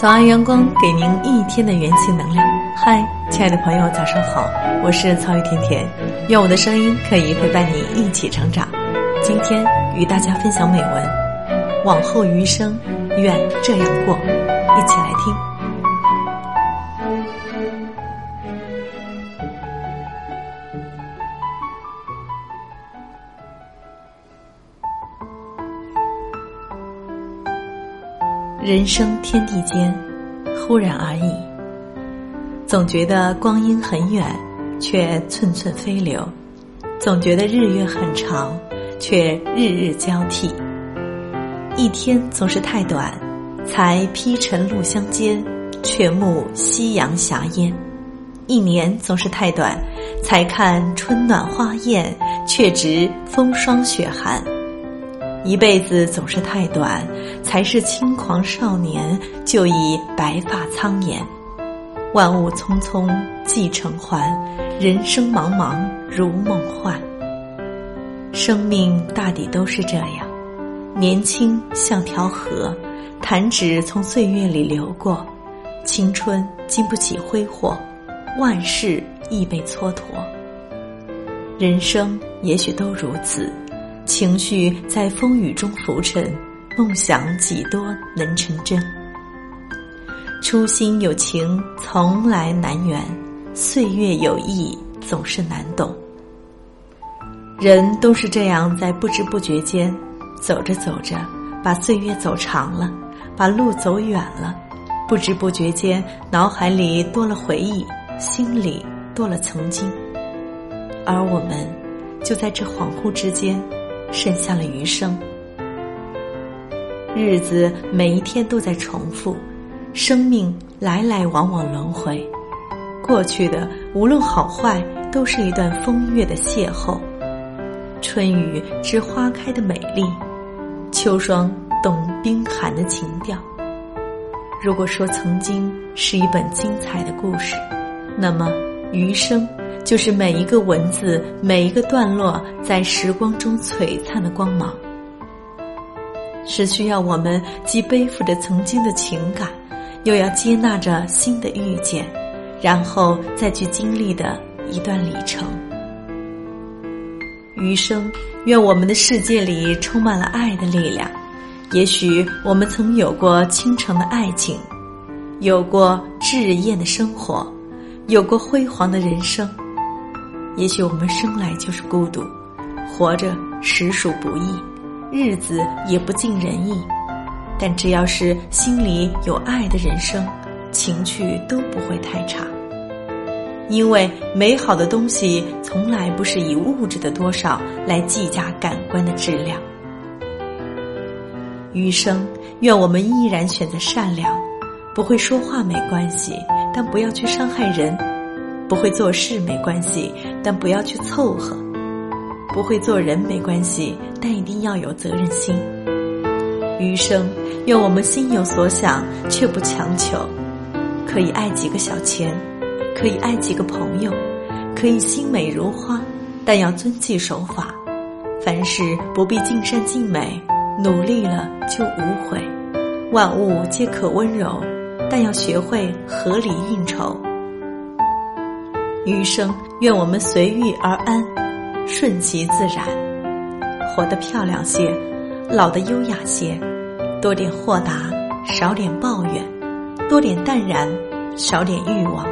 早安，阳光，给您一天的元气能量。嗨，亲爱的朋友，早上好，我是曹雨甜甜，愿我的声音可以陪伴你一起成长。今天与大家分享美文，往后余生，愿这样过。一起来听。人生天地间，忽然而已。总觉得光阴很远，却寸寸飞流；总觉得日月很长，却日日交替。一天总是太短，才披晨露相间，却沐夕阳霞烟；一年总是太短，才看春暖花艳，却值风霜雪寒。一辈子总是太短，才是轻狂少年，就已白发苍颜。万物匆匆即成还，人生茫茫如梦幻。生命大抵都是这样，年轻像条河，弹指从岁月里流过。青春经不起挥霍，万事亦被蹉跎。人生也许都如此。情绪在风雨中浮沉，梦想几多能成真？初心有情从来难圆，岁月有意总是难懂。人都是这样，在不知不觉间，走着走着，把岁月走长了，把路走远了，不知不觉间，脑海里多了回忆，心里多了曾经，而我们，就在这恍惚之间。剩下了余生，日子每一天都在重复，生命来来往往轮回，过去的无论好坏，都是一段风月的邂逅。春雨知花开的美丽，秋霜懂冰寒的情调。如果说曾经是一本精彩的故事，那么余生。就是每一个文字，每一个段落，在时光中璀璨的光芒，是需要我们既背负着曾经的情感，又要接纳着新的遇见，然后再去经历的一段旅程。余生，愿我们的世界里充满了爱的力量。也许我们曾有过倾城的爱情，有过炙热的生活，有过辉煌的人生。也许我们生来就是孤独，活着实属不易，日子也不尽人意。但只要是心里有爱的人生，情趣都不会太差。因为美好的东西从来不是以物质的多少来计价感官的质量。余生，愿我们依然选择善良，不会说话没关系，但不要去伤害人。不会做事没关系，但不要去凑合；不会做人没关系，但一定要有责任心。余生，愿我们心有所想，却不强求。可以爱几个小钱，可以爱几个朋友，可以心美如花，但要遵纪守法。凡事不必尽善尽美，努力了就无悔。万物皆可温柔，但要学会合理应酬。余生，愿我们随遇而安，顺其自然，活得漂亮些，老得优雅些，多点豁达，少点抱怨，多点淡然，少点欲望，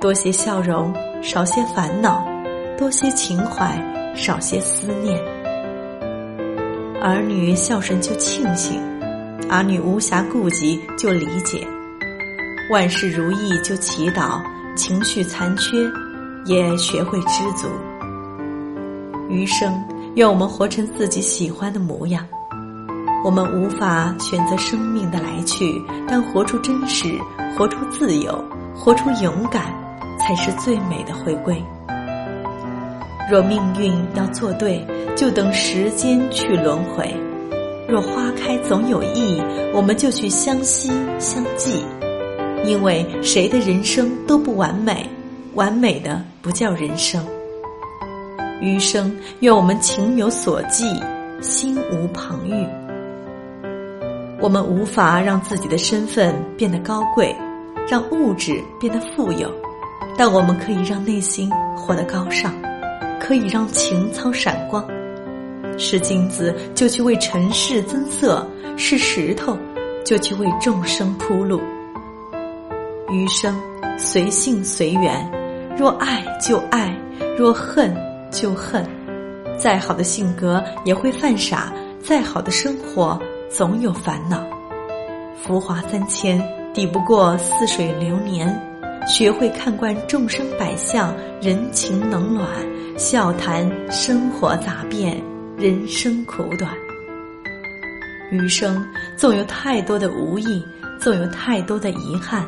多些笑容，少些烦恼，多些情怀，少些思念。儿女孝顺就庆幸，儿女无暇顾及就理解，万事如意就祈祷。情绪残缺，也学会知足。余生，愿我们活成自己喜欢的模样。我们无法选择生命的来去，但活出真实，活出自由，活出勇敢，才是最美的回归。若命运要做对，就等时间去轮回；若花开总有意，我们就去相惜相记。因为谁的人生都不完美，完美的不叫人生。余生，愿我们情有所寄，心无旁骛。我们无法让自己的身份变得高贵，让物质变得富有，但我们可以让内心活得高尚，可以让情操闪光。是金子，就去为尘世增色；是石头，就去为众生铺路。余生随性随缘，若爱就爱，若恨就恨。再好的性格也会犯傻，再好的生活总有烦恼。浮华三千，抵不过似水流年。学会看惯众生百相，人情冷暖，笑谈生活杂变。人生苦短，余生纵有太多的无意，纵有太多的遗憾，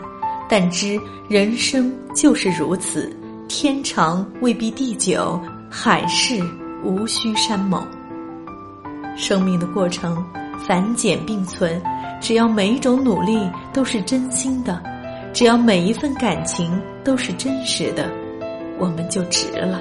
但知人生就是如此。天长未必地久，海誓无需山盟。生命的过程繁简并存，只要每一种努力都是真心的，只要每一份感情都是真实的，我们就值了。